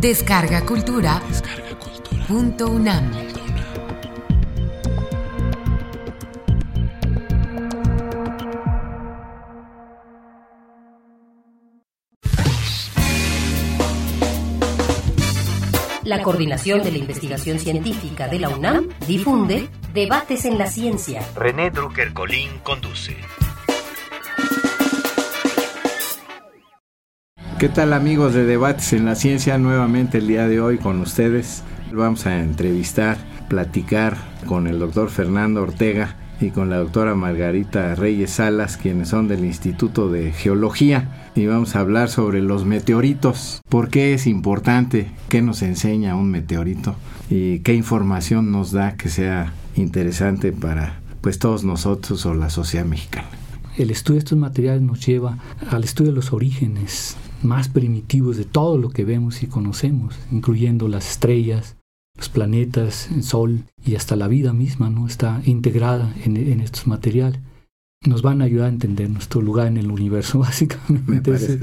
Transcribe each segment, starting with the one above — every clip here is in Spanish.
Descarga Cultura. Punto UNAM. La Coordinación de la Investigación Científica de la UNAM difunde Debates en la Ciencia. René Drucker Colín conduce. ¿Qué tal amigos de Debates en la Ciencia? Nuevamente el día de hoy con ustedes. Vamos a entrevistar, platicar con el doctor Fernando Ortega y con la doctora Margarita Reyes Salas, quienes son del Instituto de Geología. Y vamos a hablar sobre los meteoritos. ¿Por qué es importante? ¿Qué nos enseña un meteorito? ¿Y qué información nos da que sea interesante para pues todos nosotros o la sociedad mexicana? El estudio de estos materiales nos lleva al estudio de los orígenes más primitivos de todo lo que vemos y conocemos, incluyendo las estrellas, los planetas, el Sol y hasta la vida misma, ¿no? Está integrada en, estos materiales. Nos van a ayudar a entender nuestro lugar en el universo, básicamente.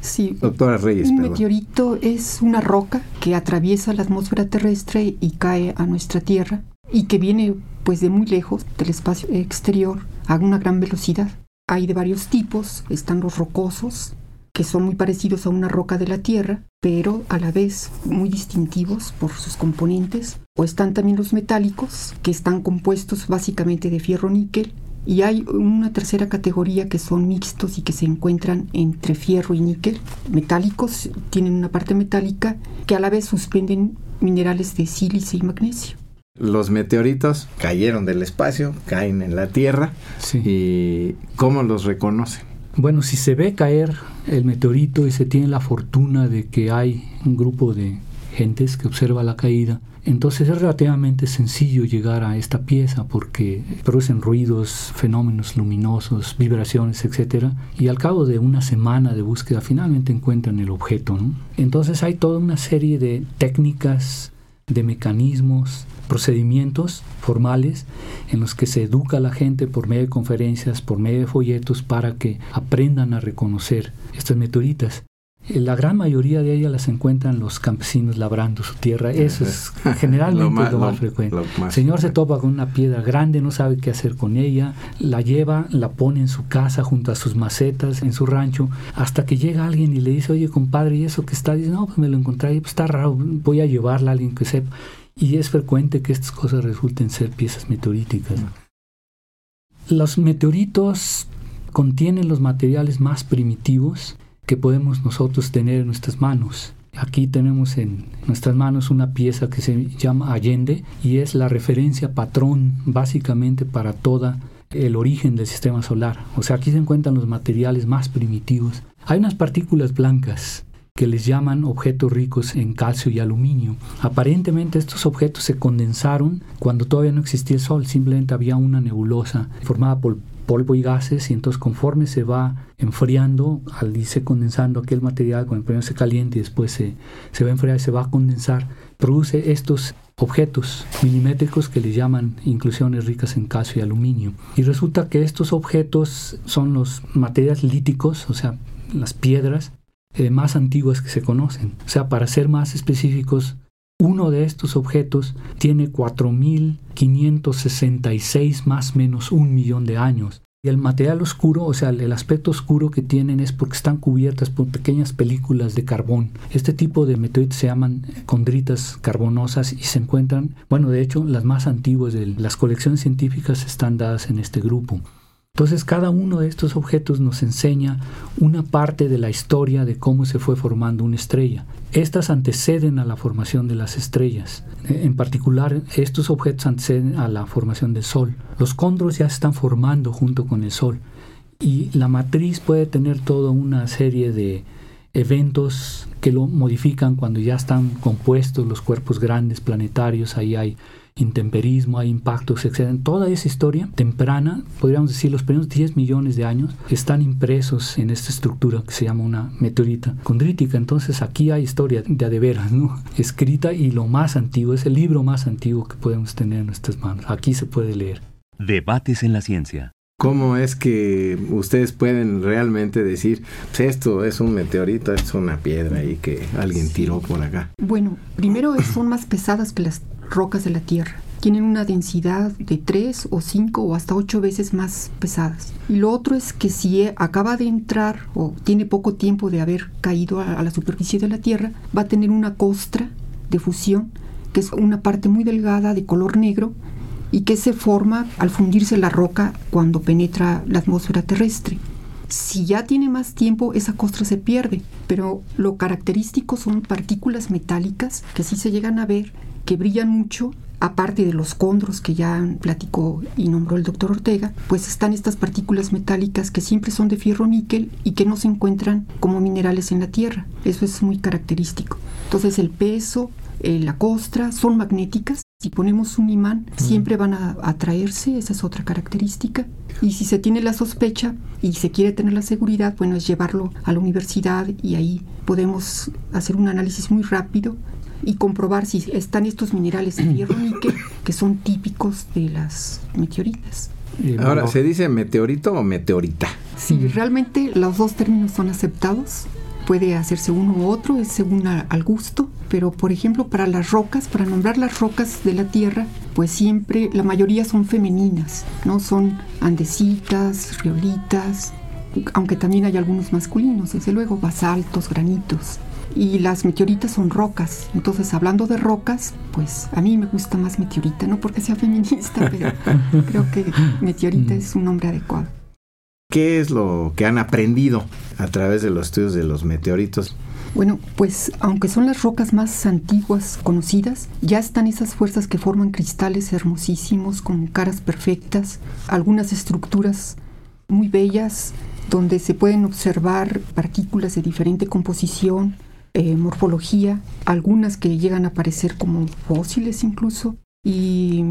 Sí, Doctora Reyes. Un meteorito es una roca que atraviesa la atmósfera terrestre y cae a nuestra Tierra y que viene pues de muy lejos del espacio exterior a una gran velocidad. Hay de varios tipos, están los rocosos, que son muy parecidos a una roca de la Tierra, pero a la vez muy distintivos por sus componentes. O están también los metálicos, que están compuestos básicamente de fierro-níquel. Y hay una tercera categoría que son mixtos y que se encuentran entre fierro y níquel. Metálicos tienen una parte metálica que a la vez suspenden minerales de sílice y magnesio. Los meteoritos cayeron del espacio, caen en la Tierra. ¿Y cómo los reconocen? Bueno, si se ve caer el meteorito y se tiene la fortuna de que hay un grupo de gentes que observa la caída, entonces es relativamente sencillo llegar a esta pieza porque producen ruidos, fenómenos luminosos, vibraciones, etc. Y al cabo de una semana de búsqueda finalmente encuentran el objeto. Entonces hay toda una serie de técnicas, de mecanismos, procedimientos formales en los que se educa a la gente por medio de conferencias, por medio de folletos, para que aprendan a reconocer estas meteoritas. La gran mayoría de ellas las encuentran los campesinos labrando su tierra. Eso es generalmente lo más, frecuente. el señor se topa con una piedra grande, no sabe qué hacer con ella, la lleva, la pone en su casa junto a sus macetas, en su rancho, hasta que llega alguien y le dice, oye compadre, ¿y eso que está? Dice, no, pues me lo encontré, pues está raro, voy a llevarla a alguien que sepa. Y es frecuente que estas cosas resulten ser piezas meteoríticas. Los meteoritos contienen los materiales más primitivos que podemos nosotros tener en nuestras manos. Aquí tenemos en nuestras manos una pieza que se llama Allende y es la referencia patrón básicamente para toda el origen del sistema solar. O sea, aquí se encuentran los materiales más primitivos. Hay unas partículas blancas que les llaman objetos ricos en calcio y aluminio. Aparentemente estos objetos se condensaron cuando todavía no existía el Sol, simplemente había una nebulosa formada por polvo y gases y entonces conforme se va enfriando, al irse condensando aquel material, cuando primero se caliente y después se, se va a enfriar se va a condensar, produce estos objetos milimétricos que les llaman inclusiones ricas en calcio y aluminio. Y resulta que estos objetos son los materiales líticos, o sea, las piedras, eh, más antiguas que se conocen. O sea, para ser más específicos, uno de estos objetos tiene 4.566 más menos un millón de años. Y el material oscuro, o sea, el aspecto oscuro que tienen es porque están cubiertas por pequeñas películas de carbón. Este tipo de meteoritos se llaman condritas carbonosas y se encuentran, bueno, de hecho, las más antiguas de las colecciones científicas están dadas en este grupo. Entonces cada uno de estos objetos nos enseña una parte de la historia de cómo se fue formando una estrella. Estas anteceden a la formación de las estrellas. En particular, estos objetos anteceden a la formación del Sol. Los cóndros ya se están formando junto con el Sol. Y la matriz puede tener toda una serie de eventos que lo modifican cuando ya están compuestos los cuerpos grandes planetarios. Ahí hay intemperismo, hay impactos, etc. Toda esa historia temprana, podríamos decir los primeros 10 millones de años, están impresos en esta estructura que se llama una meteorita condrítica. Entonces aquí hay historia de adeveras, ¿no? escrita y lo más antiguo, es el libro más antiguo que podemos tener en nuestras manos. Aquí se puede leer. Debates en la ciencia. ¿Cómo es que ustedes pueden realmente decir, pues esto es un meteorito, esto es una piedra ahí que alguien tiró por acá? Bueno, primero son más pesadas que las rocas de la Tierra. Tienen una densidad de 3 o 5 o hasta 8 veces más pesadas. Y lo otro es que si acaba de entrar o tiene poco tiempo de haber caído a la superficie de la Tierra, va a tener una costra de fusión, que es una parte muy delgada de color negro y que se forma al fundirse la roca cuando penetra la atmósfera terrestre. Si ya tiene más tiempo, esa costra se pierde, pero lo característico son partículas metálicas que sí se llegan a ver, que brillan mucho, aparte de los condros que ya platicó y nombró el doctor Ortega, pues están estas partículas metálicas que siempre son de fierro níquel y que no se encuentran como minerales en la Tierra. Eso es muy característico. Entonces el peso, eh, la costra son magnéticas. Si ponemos un imán, siempre van a atraerse, esa es otra característica. Y si se tiene la sospecha y se quiere tener la seguridad, bueno, es llevarlo a la universidad y ahí podemos hacer un análisis muy rápido y comprobar si están estos minerales de hierro níquel que son típicos de las meteoritas. Ahora, ¿se dice meteorito o meteorita? Sí, realmente los dos términos son aceptados puede hacerse uno u otro, es según al gusto, pero por ejemplo para las rocas, para nombrar las rocas de la Tierra, pues siempre, la mayoría son femeninas, ¿no? Son andesitas, riolitas, aunque también hay algunos masculinos, desde luego, basaltos, granitos. Y las meteoritas son rocas. Entonces, hablando de rocas, pues a mí me gusta más meteorita, no porque sea feminista, pero creo que meteorita mm. es un nombre adecuado. ¿Qué es lo que han aprendido a través de los estudios de los meteoritos? Bueno, pues aunque son las rocas más antiguas conocidas, ya están esas fuerzas que forman cristales hermosísimos con caras perfectas, algunas estructuras muy bellas donde se pueden observar partículas de diferente composición, eh, morfología, algunas que llegan a aparecer como fósiles incluso. Y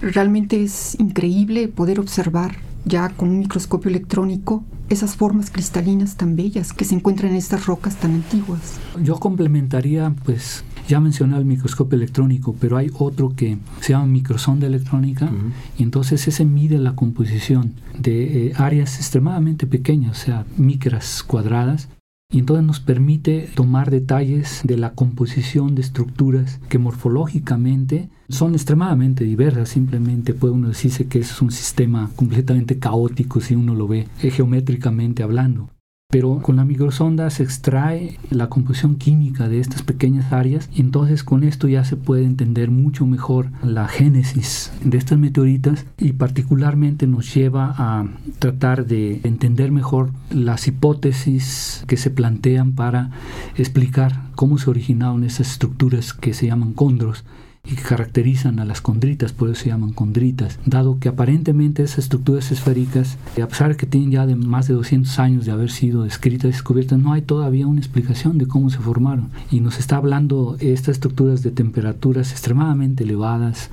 realmente es increíble poder observar ya con un microscopio electrónico esas formas cristalinas tan bellas que se encuentran en estas rocas tan antiguas. Yo complementaría, pues ya mencioné el microscopio electrónico, pero hay otro que se llama microsonda electrónica y entonces ese mide la composición de eh, áreas extremadamente pequeñas, o sea, micras cuadradas, y entonces nos permite tomar detalles de la composición de estructuras que morfológicamente son extremadamente diversas. Simplemente puede uno decirse que es un sistema completamente caótico si uno lo ve geométricamente hablando pero con la microsonda se extrae la composición química de estas pequeñas áreas y entonces con esto ya se puede entender mucho mejor la génesis de estas meteoritas y particularmente nos lleva a tratar de entender mejor las hipótesis que se plantean para explicar cómo se originaron esas estructuras que se llaman condros y que caracterizan a las condritas, por eso se llaman condritas, dado que aparentemente esas estructuras esféricas, a pesar de que tienen ya de más de 200 años de haber sido descritas y descubiertas, no hay todavía una explicación de cómo se formaron. Y nos está hablando estas estructuras de temperaturas extremadamente elevadas,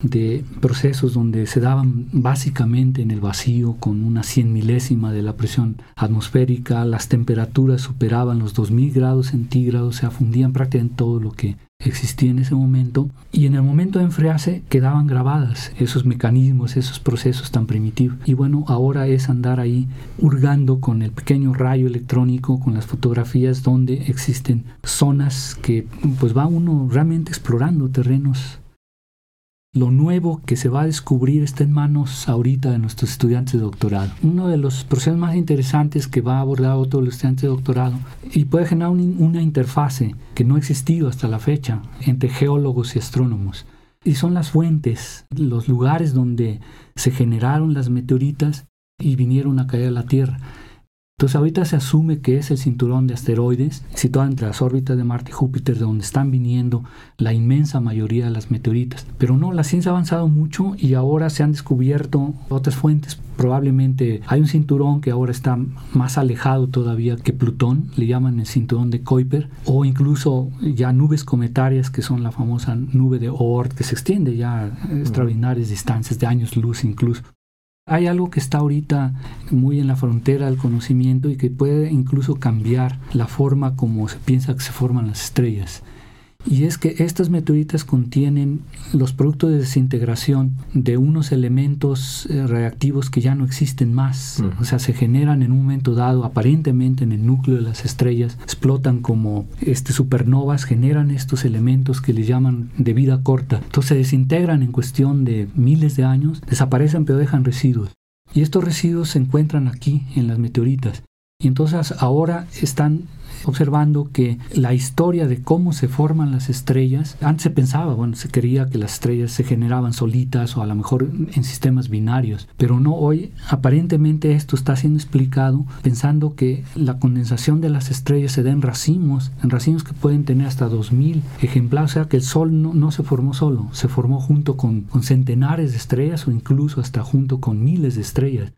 de procesos donde se daban básicamente en el vacío con una cien milésima de la presión atmosférica, las temperaturas superaban los 2000 grados centígrados, se afundían prácticamente todo lo que existía en ese momento y en el momento de enfriarse quedaban grabadas esos mecanismos, esos procesos tan primitivos. Y bueno, ahora es andar ahí hurgando con el pequeño rayo electrónico, con las fotografías donde existen zonas que pues va uno realmente explorando terrenos lo nuevo que se va a descubrir está en manos ahorita de nuestros estudiantes de doctorado. Uno de los procesos más interesantes que va a abordar otro de los estudiantes de doctorado y puede generar una interfase que no ha existido hasta la fecha entre geólogos y astrónomos. Y son las fuentes, los lugares donde se generaron las meteoritas y vinieron a caer a la Tierra. Entonces ahorita se asume que es el cinturón de asteroides situado entre las órbitas de Marte y Júpiter, de donde están viniendo la inmensa mayoría de las meteoritas. Pero no, la ciencia ha avanzado mucho y ahora se han descubierto otras fuentes. Probablemente hay un cinturón que ahora está más alejado todavía que Plutón, le llaman el cinturón de Kuiper, o incluso ya nubes cometarias que son la famosa nube de Oort, que se extiende ya a extraordinarias distancias de años luz incluso. Hay algo que está ahorita muy en la frontera del conocimiento y que puede incluso cambiar la forma como se piensa que se forman las estrellas. Y es que estas meteoritas contienen los productos de desintegración de unos elementos eh, reactivos que ya no existen más. O sea, se generan en un momento dado, aparentemente en el núcleo de las estrellas, explotan como este, supernovas, generan estos elementos que les llaman de vida corta. Entonces se desintegran en cuestión de miles de años, desaparecen pero dejan residuos. Y estos residuos se encuentran aquí en las meteoritas. Y entonces ahora están observando que la historia de cómo se forman las estrellas, antes se pensaba, bueno, se creía que las estrellas se generaban solitas o a lo mejor en sistemas binarios, pero no hoy aparentemente esto está siendo explicado pensando que la condensación de las estrellas se da en racimos, en racimos que pueden tener hasta 2000 ejemplares, o sea que el Sol no, se formó solo, se formó junto con centenares de estrellas o incluso hasta junto con miles de estrellas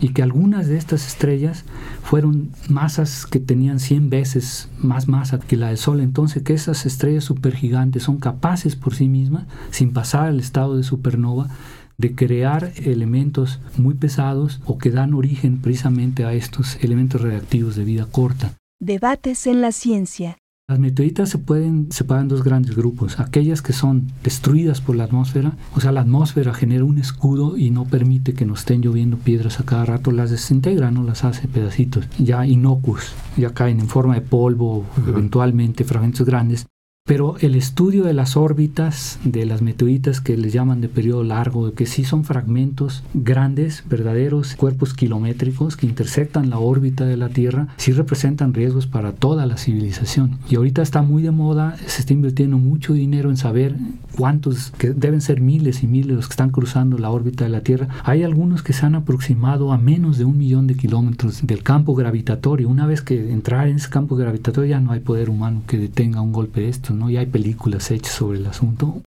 y que algunas de estas estrellas fueron masas que tenían 100 veces más masa que la del Sol. Entonces, que esas estrellas supergigantes son capaces por sí mismas, sin pasar al estado de supernova, de crear elementos muy pesados o que dan origen precisamente a estos elementos reactivos de vida corta. Debates en la ciencia. Las meteoritas se pueden separar en dos grandes grupos. Aquellas que son destruidas por la atmósfera, o sea, la atmósfera genera un escudo y no permite que nos estén lloviendo piedras a cada rato, las desintegra, no las hace pedacitos, ya inocuos, ya caen en forma de polvo, eventualmente fragmentos grandes. Pero el estudio de las órbitas de las meteoritas que les llaman de periodo largo, que sí son fragmentos grandes, verdaderos cuerpos kilométricos que intersectan la órbita de la Tierra, sí representan riesgos para toda la civilización. Y ahorita está muy de moda, se está invirtiendo mucho dinero en saber cuántos, que deben ser miles y miles los que están cruzando la órbita de la Tierra. Hay algunos que se han aproximado a menos de un millón de kilómetros del campo gravitatorio. Una vez que entrar en ese campo gravitatorio ya no hay poder humano que detenga un golpe de estos. ¿No? hay películas hechas sobre el asunto.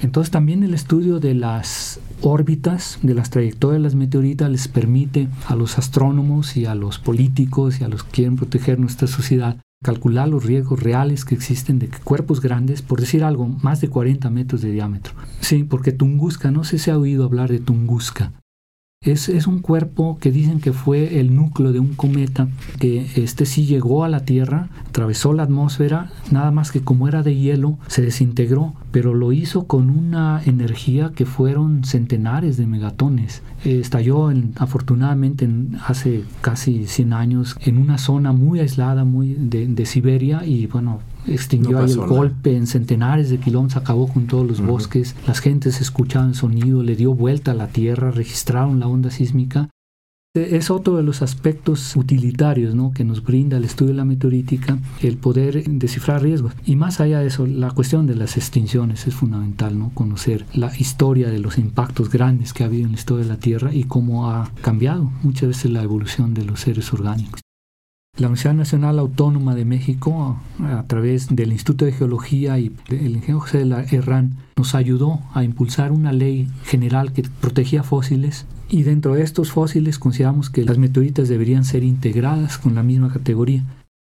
Entonces también el estudio de las órbitas, de las trayectorias de las meteoritas les permite a los astrónomos y a los políticos y a los que quieren proteger nuestra sociedad calcular los riesgos reales que existen de que cuerpos grandes, por decir algo, más de 40 metros de diámetro. Sí, porque Tunguska, no sé si ha oído hablar de Tunguska. Es, es, un cuerpo que dicen que fue el núcleo de un cometa que este sí llegó a la Tierra, atravesó la atmósfera, nada más que como era de hielo, se desintegró, pero lo hizo con una energía que fueron centenares de megatones. Estalló en, afortunadamente hace casi 100 años en una zona muy aislada muy de, de Siberia y bueno, extinguió ahí el golpe en centenares de kilómetros, acabó con todos los bosques, las gentes escuchaban el sonido, le dio vuelta a la tierra, registraron la onda sísmica. E, es otro de los aspectos utilitarios ¿no? que nos brinda el estudio de la meteorítica, el poder descifrar riesgos. Y más allá de eso, la cuestión de las extinciones es fundamental, ¿no? conocer la historia de los impactos grandes que ha habido en la historia de la Tierra y cómo ha cambiado muchas veces la evolución de los seres orgánicos. La Universidad Nacional Autónoma de México, a través del Instituto de Geología y el ingeniero José de la Herrán, nos ayudó a impulsar una ley general que protegía fósiles y dentro de estos fósiles consideramos que las meteoritas deberían ser integradas con la misma categoría.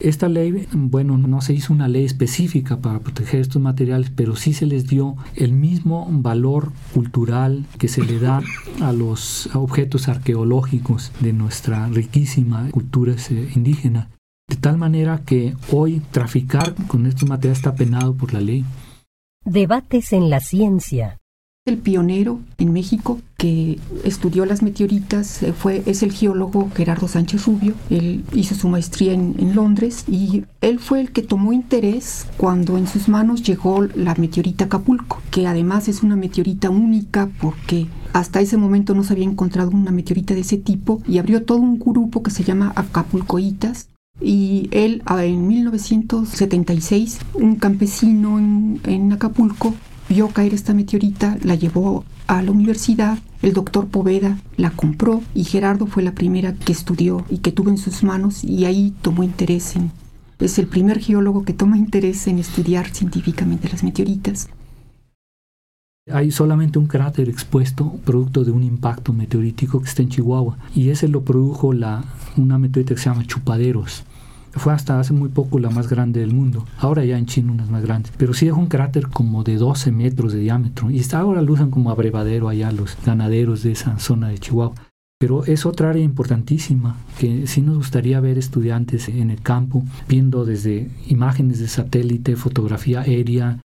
Esta ley, bueno, no se hizo una ley específica para proteger estos materiales, pero sí se les dio el mismo valor cultural que se le da a los objetos arqueológicos de nuestra riquísima cultura eh, indígena. De tal manera que hoy traficar con estos materiales está penado por la ley. Debates en la ciencia el pionero en México que estudió las meteoritas eh, fue, es el geólogo Gerardo Sánchez Rubio. Él hizo su maestría en, Londres y él fue el que tomó interés cuando en sus manos llegó la meteorita Acapulco, que además es una meteorita única porque hasta ese momento no se había encontrado una meteorita de ese tipo y abrió todo un grupo que se llama Acapulcoitas y él en 1976, un campesino en Acapulco vio caer esta meteorita, la llevó a la universidad, el doctor Poveda la compró y Gerardo fue la primera que estudió y que tuvo en sus manos y ahí tomó interés en... Es el primer geólogo que toma interés en estudiar científicamente las meteoritas. Hay solamente un cráter expuesto, producto de un impacto meteorítico que está en Chihuahua, y ese lo produjo la, una meteorita que se llama Chupaderos fue hasta hace muy poco la más grande del mundo. Ahora ya en China unas más grandes. Pero sí es un cráter como de 12 metros de diámetro. Y ahora lo como abrevadero allá los ganaderos de esa zona de Chihuahua. Pero es otra área importantísima que sí nos gustaría ver estudiantes en el campo, viendo desde imágenes de satélite, fotografía aérea.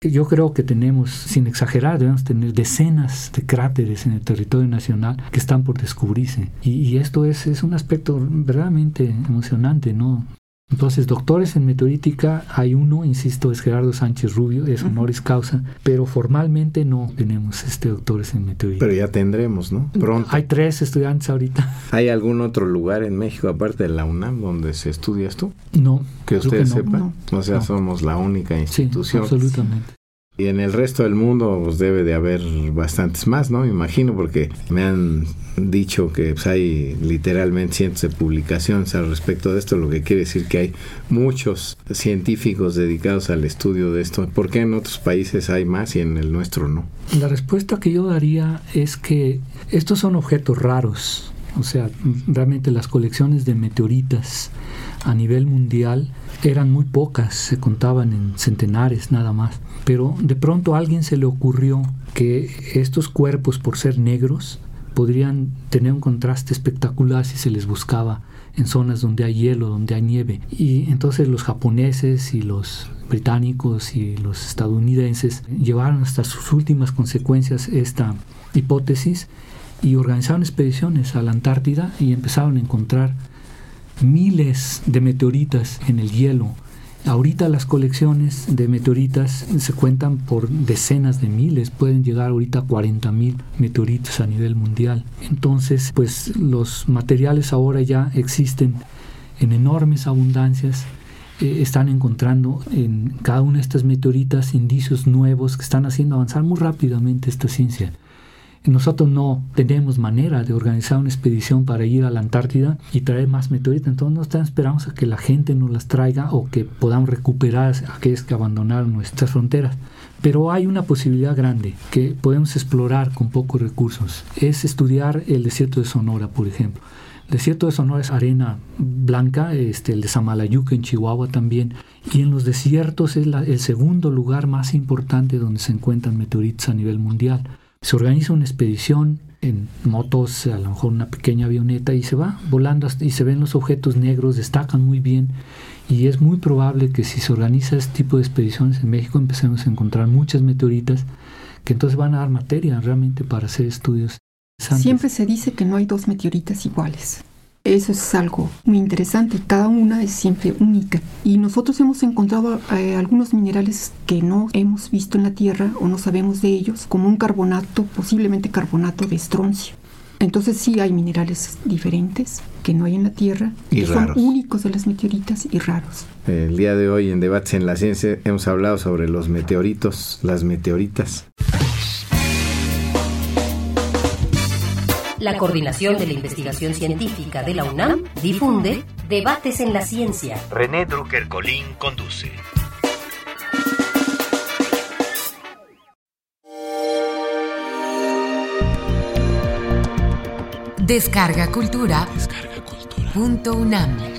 Yo creo que tenemos, sin exagerar, debemos tener decenas de cráteres en el territorio nacional que están por descubrirse. Y, esto es, es un aspecto verdaderamente emocionante, ¿no? Entonces, doctores en meteorítica, hay uno, insisto, es Gerardo Sánchez Rubio, es honoris causa, pero formalmente no tenemos este doctores en meteorítica. Pero ya tendremos, ¿no? Pronto. Hay tres estudiantes ahorita. ¿Hay algún otro lugar en México, aparte de la UNAM, donde se estudia esto? No. Que usted sepa. O sea, somos la única institución. Sí, absolutamente. Y en el resto del mundo pues debe de haber bastantes más, ¿no? Me imagino, porque me han dicho que pues, hay literalmente cientos de publicaciones al respecto de esto, lo que quiere decir que hay muchos científicos dedicados al estudio de esto. ¿Por qué en otros países hay más y en el nuestro no? La respuesta que yo daría es que estos son objetos raros. O sea, realmente las colecciones de meteoritas a nivel mundial eran muy pocas, se contaban en centenares nada más. Pero de pronto a alguien se le ocurrió que estos cuerpos, por ser negros, podrían tener un contraste espectacular si se les buscaba en zonas donde hay hielo, donde hay nieve. Y entonces los japoneses y los británicos y los estadounidenses llevaron hasta sus últimas consecuencias esta hipótesis y organizaron expediciones a la Antártida y empezaron a encontrar miles de meteoritas en el hielo. Ahorita las colecciones de meteoritas se cuentan por decenas de miles, pueden llegar ahorita a 40 mil meteoritos a nivel mundial. Entonces, pues los materiales ahora ya existen en enormes abundancias eh, están encontrando en cada una de estas meteoritas indicios nuevos que están haciendo avanzar muy rápidamente esta ciencia. Nosotros no tenemos manera de organizar una expedición para ir a la Antártida y traer más meteoritos, entonces no esperamos a que la gente nos las traiga o que podamos recuperar aquellos que abandonaron nuestras fronteras. Pero hay una posibilidad grande que podemos explorar con pocos recursos. Es estudiar el desierto de Sonora, por ejemplo. El desierto de Sonora es arena blanca, este, el de Samalayuca en Chihuahua también. Y en los desiertos es el segundo lugar más importante donde se encuentran meteoritos a nivel mundial. Se organiza una expedición en motos, a lo mejor una pequeña avioneta, y se va volando y se ven los objetos negros, destacan muy bien. Y es muy probable que si se organiza este tipo de expediciones en México empecemos a encontrar muchas meteoritas que entonces van a dar materia realmente para hacer estudios. Siempre se dice que no hay dos meteoritas iguales. Eso es algo muy interesante. Cada una es siempre única. Y nosotros hemos encontrado eh, algunos minerales que no hemos visto en la Tierra o no sabemos de ellos, como un carbonato, posiblemente carbonato de estroncio. Entonces sí hay minerales diferentes que no hay en la Tierra y que son únicos de las meteoritas y raros. El día de hoy en Debates en la Ciencia hemos hablado sobre los meteoritos, las meteoritas. La Coordinación de la Investigación Científica de la UNAM difunde Debates en la Ciencia. René Drucker Colín conduce. Descarga Cultura. Descarga cultura. Punto UNAM.